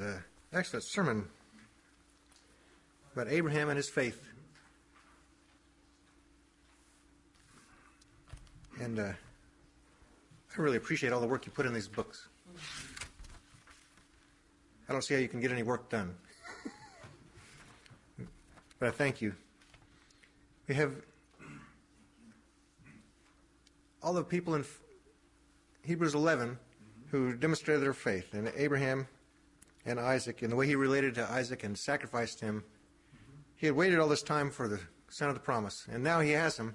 an excellent sermon about Abraham and his faith. And uh, I really appreciate all the work you put in these books. I don't see how you can get any work done. but I thank you. We have all the people in Hebrews 11 who demonstrated their faith, and Abraham and Isaac, and the way he related to Isaac and sacrificed him. He had waited all this time for the son of the promise, and now he has him,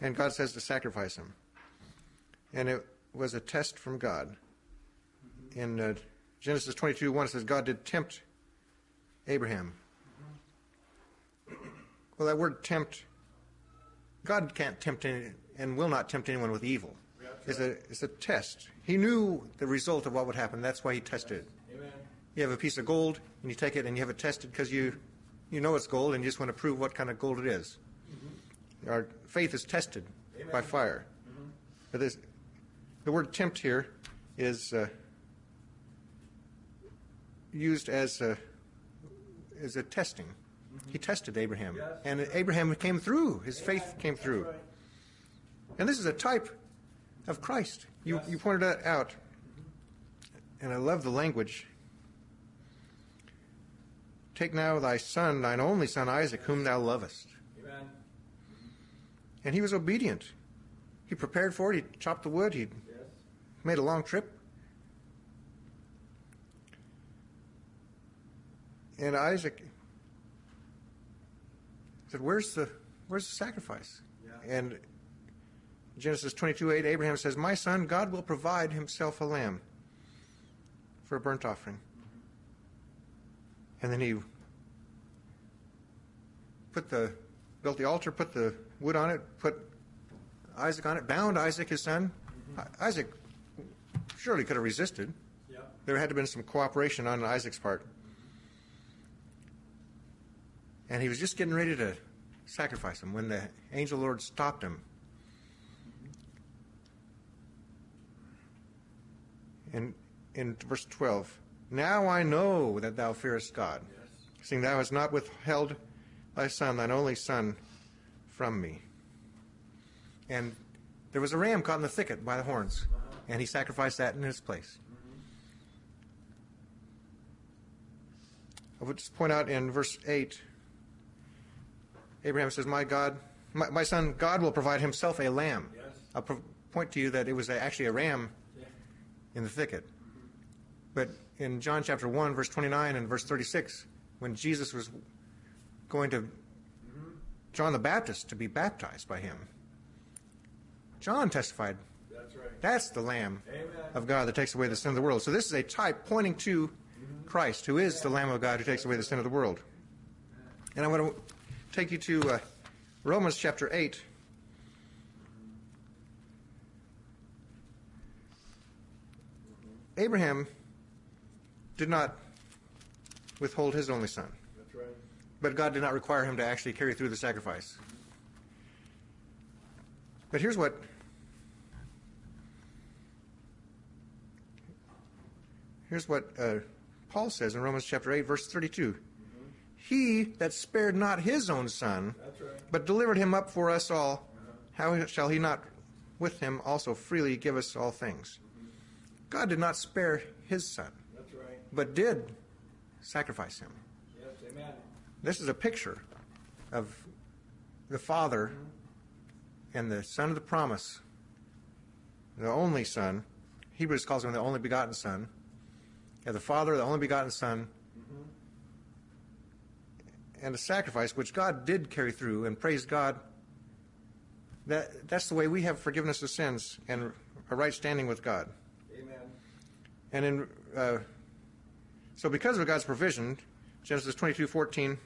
and God says to sacrifice him. And it was a test from God. In uh, Genesis 22 1, it says, God did tempt Abraham. Well, that word tempt, God can't tempt any, and will not tempt anyone with evil. It's a, it's a test. He knew the result of what would happen. That's why he tested. You have a piece of gold, and you take it and you have it tested because you, you know it's gold and you just want to prove what kind of gold it is. Mm-hmm. Our faith is tested by fire. Mm-hmm. But this, the word tempt here is uh, used as a, as a testing. Mm-hmm. He tested Abraham. Yes. And Abraham came through. His faith came through. Right. And this is a type of Christ. You, Yes. you pointed that out. And I love the language. Take now thy son, thine only son Isaac, whom thou lovest. Amen. And he was obedient. He prepared for it. He chopped the wood. He Yes. made a long trip. And Isaac said, Where's the where's the sacrifice? Yeah. And Genesis twenty two eight, Abraham says, My son, God will provide himself a lamb for a burnt offering. And then he put the built the altar, put the wood on it, put Isaac on it, bound Isaac his son. I- Isaac surely could have resisted. Yeah. There had to have been some cooperation on Isaac's part. And he was just getting ready to sacrifice him when the angel the Lord stopped him. And in verse 12, now I know that thou fearest God, Yes. seeing thou hast not withheld thy son, thine only son, from me. And there was a ram caught in the thicket by the horns, uh-huh. and he sacrificed that in his place. Mm-hmm. I would just point out in verse 8, Abraham says, My God, my, my son, God will provide himself a lamb. Yes. I'll pro- point to you that it was actually a ram Yeah. in the thicket. Mm-hmm. But in John chapter 1, verse 29 and verse 36, when Jesus was going to John the Baptist to be baptized by him, John testified, That's right. That's the Lamb Amen. of God that takes away the sin of the world. So this is a type pointing to Christ, who is the Lamb of God who takes away the sin of the world. And I want to take you to uh, Romans chapter 8. Abraham did not withhold his only son, That's right. but God did not require him to actually carry through the sacrifice. But here's what here's what uh, Paul says in Romans chapter 8, verse 32. Mm-hmm. He that spared not his own son, That's right. but delivered him up for us all, uh-huh. how shall he not with him also freely give us all things? Mm-hmm. God did not spare his son. But did sacrifice him. Yes. Amen. This is a picture of the Father and the Son of the promise, the only Son. Hebrews calls him the only begotten Son. Have the Father, the only begotten Son, and a sacrifice which God did carry through, and praise God. That, that's the way we have forgiveness of sins and a right standing with God. Amen. And in uh, so because of God's provision, Genesis twenty two fourteen,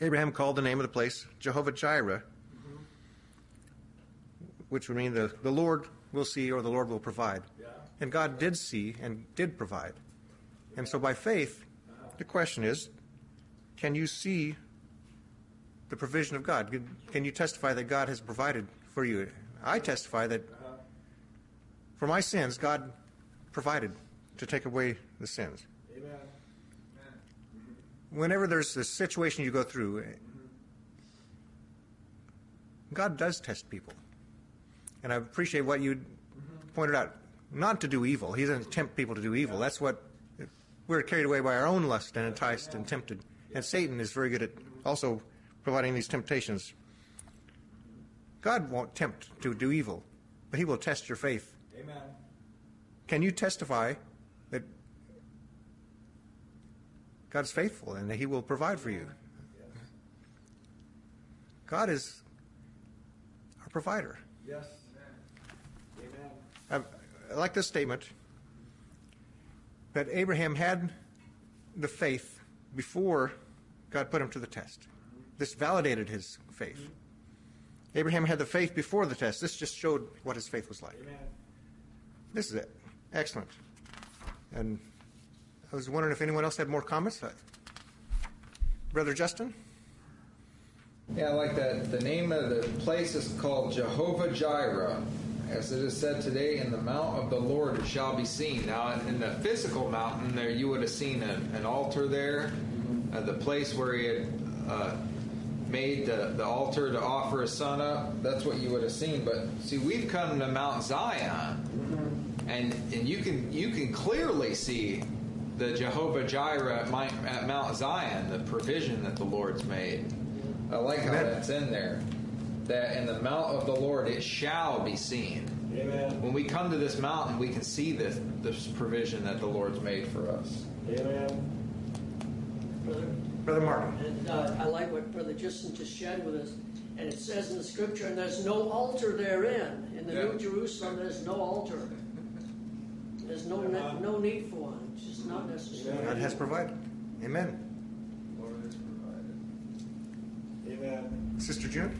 Abraham called the name of the place Jehovah Jireh, which would mean the, the Lord will see or the Lord will provide. Yeah. And God did see and did provide. And so by faith, the question is, can you see the provision of God? Can- Can you testify that God has provided for you? I testify that Uh-huh. for my sins, God provided to take away the sins. Amen. whenever there's a situation you go through, God does test people. And I appreciate what you pointed out. Not to do evil. He doesn't tempt people to do evil. That's what we're carried away by our own lust and enticed and tempted. And Satan is very good at also providing these temptations. God won't tempt to do evil, but he will test your faith. Amen. Can you testify that God's faithful and he will provide for you? God is our provider. Yes. Amen. I, I like this statement that Abraham had the faith before God put him to the test. This validated his faith. Abraham had the faith before the test. This just showed what his faith was like. Amen. This is it. Excellent. And I was wondering if anyone else had more comments. Uh, Brother Justin? Yeah, I like that. The name of the place is called Jehovah Jireh. As it is said today, in the mount of the Lord it shall be seen. Now, in the physical mountain, there you would have seen an, an altar there, uh, the place where he had uh, made the, the altar to offer his son up. That's what you would have seen. But see, we've come to Mount Zion, and and you can you can clearly see the Jehovah Jireh at, my, at Mount Zion, the provision that the Lord's made. I like how Amen. that's in there. That in the mount of the Lord it shall be seen. Amen. When we come to this mountain, we can see this this provision that the Lord's made for us. Amen. Brother. Brother Martin. And uh, I like what Brother Justin just shared with us. And it says in the scripture, and there's no altar therein. In the Yeah. New Jerusalem, there's no altar. There's no ne- no need for one. It's just not necessary. God has provided. Amen. Lord has provided. Amen. Sister June?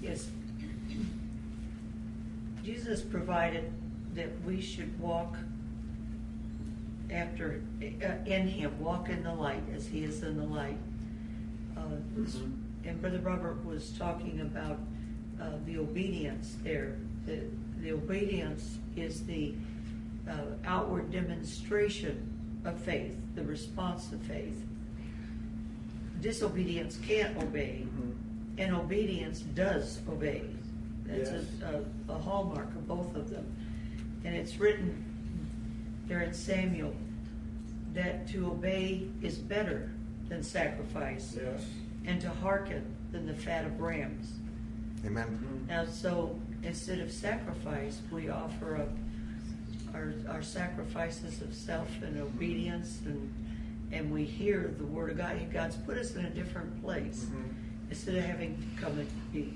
Yes. Jesus provided that we should walk after, uh, in Him, walk in the light as He is in the light. Uh, And Brother Robert was talking about uh, the obedience there. The, the obedience is the uh, outward demonstration of faith, the response of faith. Disobedience can't obey, and obedience does obey. That's Yes. a, a, a hallmark of both of them. And it's written there in Samuel that to obey is better than sacrifice, Yes. and to hearken than the fat of rams. Amen. Now, so instead of sacrifice, we offer up our, our sacrifices of self and obedience, and and we hear the word of God. God's put us in a different place. Mm-hmm. Instead of having to come and be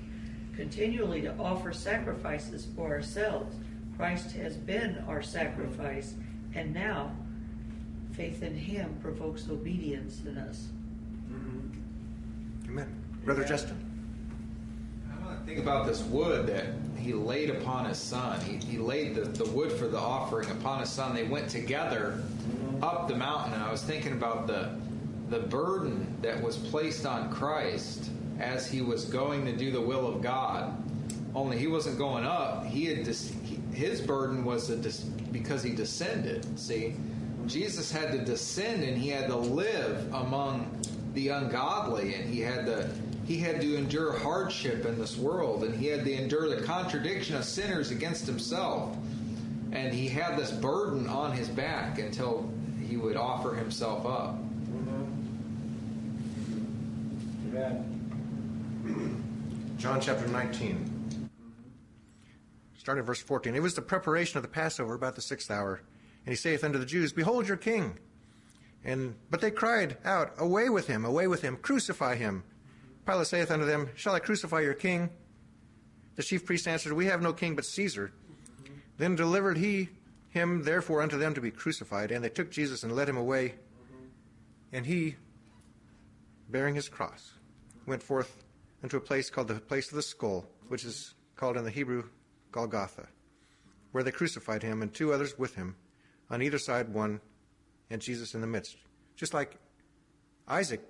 continually to offer sacrifices for ourselves, Christ has been our sacrifice, and now faith in Him provokes obedience in us. Mm-hmm. Amen. Brother Amen. Justin? Think about this wood that he laid upon his son. He, he laid the, the wood for the offering upon his son. They went together up the mountain, and I was thinking about the the burden that was placed on Christ as he was going to do the will of God. Only he wasn't going up. He had dis, his burden was dis, because he descended. See, Jesus had to descend, and he had to live among the ungodly, and he had to he had to endure hardship in this world, and he had to endure the contradiction of sinners against himself. And he had this burden on his back until he would offer himself up. Amen. John chapter 19. Starting at verse 14. It was the preparation of the Passover about the sixth hour. And he saith unto the Jews, Behold your king. And But they cried out, Away with him, away with him, crucify him. Pilate saith unto them, Shall I crucify your king? The chief priests answered, We have no king but Caesar. Then delivered he him therefore unto them to be crucified. And they took Jesus and led him away. And he, bearing his cross, went forth unto a place called the place of the skull, which is called in the Hebrew Golgotha, where they crucified him and two others with him, on either side one, and Jesus in the midst. Just like Isaac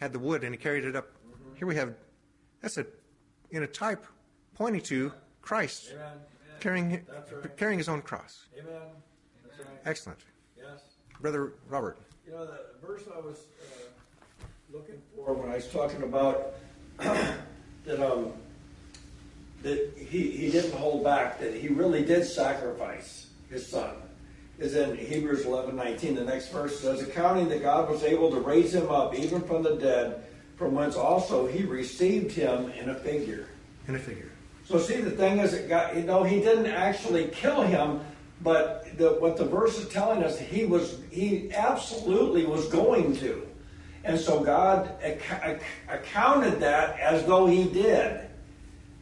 had the wood and he carried it up. Here we have that's a in a type pointing to Christ Amen. carrying right. carrying his own cross. Amen. Right. Excellent, Yes. brother Robert. You know, the verse I was uh, looking for when I was talking about that um that he he didn't hold back that he really did sacrifice his son is in Hebrews 11, 19. The next verse says, accounting that God was able to raise him up even from the dead, from whence also he received him in a figure. In a figure. So see, the thing is, that God, you know, he didn't actually kill him, but the, what the verse is telling us, he was, he absolutely was going to, and so God ac- accounted that as though he did,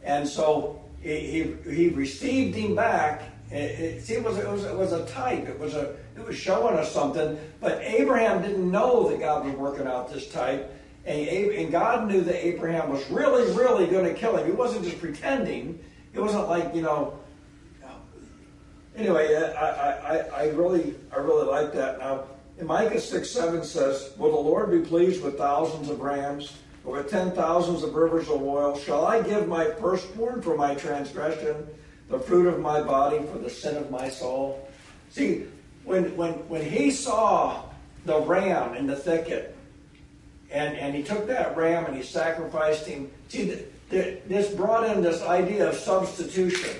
and so he he, he received him back. It, it, see, it was, it was it was a type. It was a it was showing us something. But Abraham didn't know that God was working out this type. And, and God knew that Abraham was really, really going to kill him. He wasn't just pretending. It wasn't like, you know. Anyway, uh, I, I, I, I really I really like that. Now, in Micah 6 7 says, Will the Lord be pleased with thousands of rams, or with ten thousands of rivers of oil? Shall I give my firstborn for my transgression, the fruit of my body for the sin of my soul? See, when, when, when he saw the ram in the thicket, and, and he took that ram and he sacrificed him. See, th- th- this brought in this idea of substitution.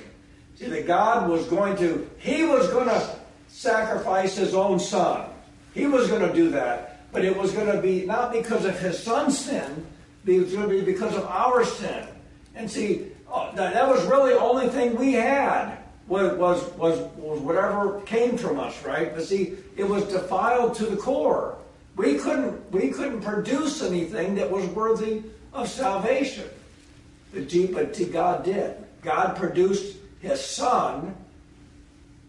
See, that God was going to, he was going to sacrifice his own son. He was going to do that. But it was going to be not because of his son's sin, it was going to be because of our sin. And see, uh, that, that was really the only thing we had was, was, was whatever came from us, right? But see, it was defiled to the core. We couldn't, we couldn't produce anything that was worthy of salvation. But, God did. God produced his son,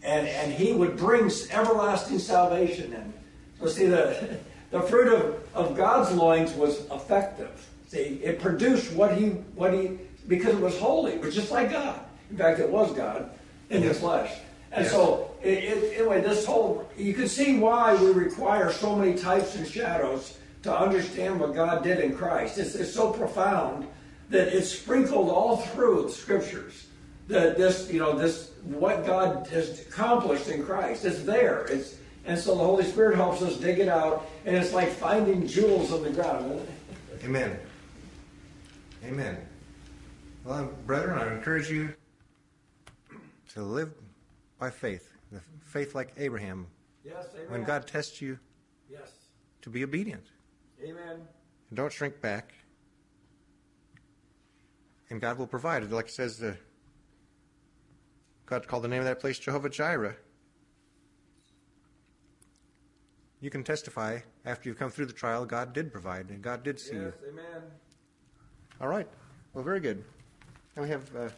and, and he would bring everlasting salvation in. So see, the, the fruit of, of God's loins was effective. See, it produced what he, what he, because it was holy. It was just like God. In fact, it was God in his flesh. And Yes. so, it, it, anyway, this whole, you can see why we require so many types and shadows to understand what God did in Christ. It's, it's so profound that it's sprinkled all through the scriptures. That this, you know, this, what God has accomplished in Christ, it's there. It's, and so the Holy Spirit helps us dig it out, and it's like finding jewels in the ground. Amen. Amen. Well, brethren, I encourage you to live by faith, the faith like Abraham. Yes, amen. When God tests you, Yes. to be obedient. Amen. And don't shrink back. And God will provide. Like it says, the, God called the name of that place Jehovah Jireh. You can testify after you've come through the trial, God did provide and God did see you. Yes, amen. All right. Well, very good. Now we have uh,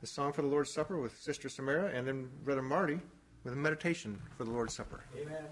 the song for the Lord's Supper with Sister Samara and then Brother Marty with a meditation for the Lord's Supper. Amen.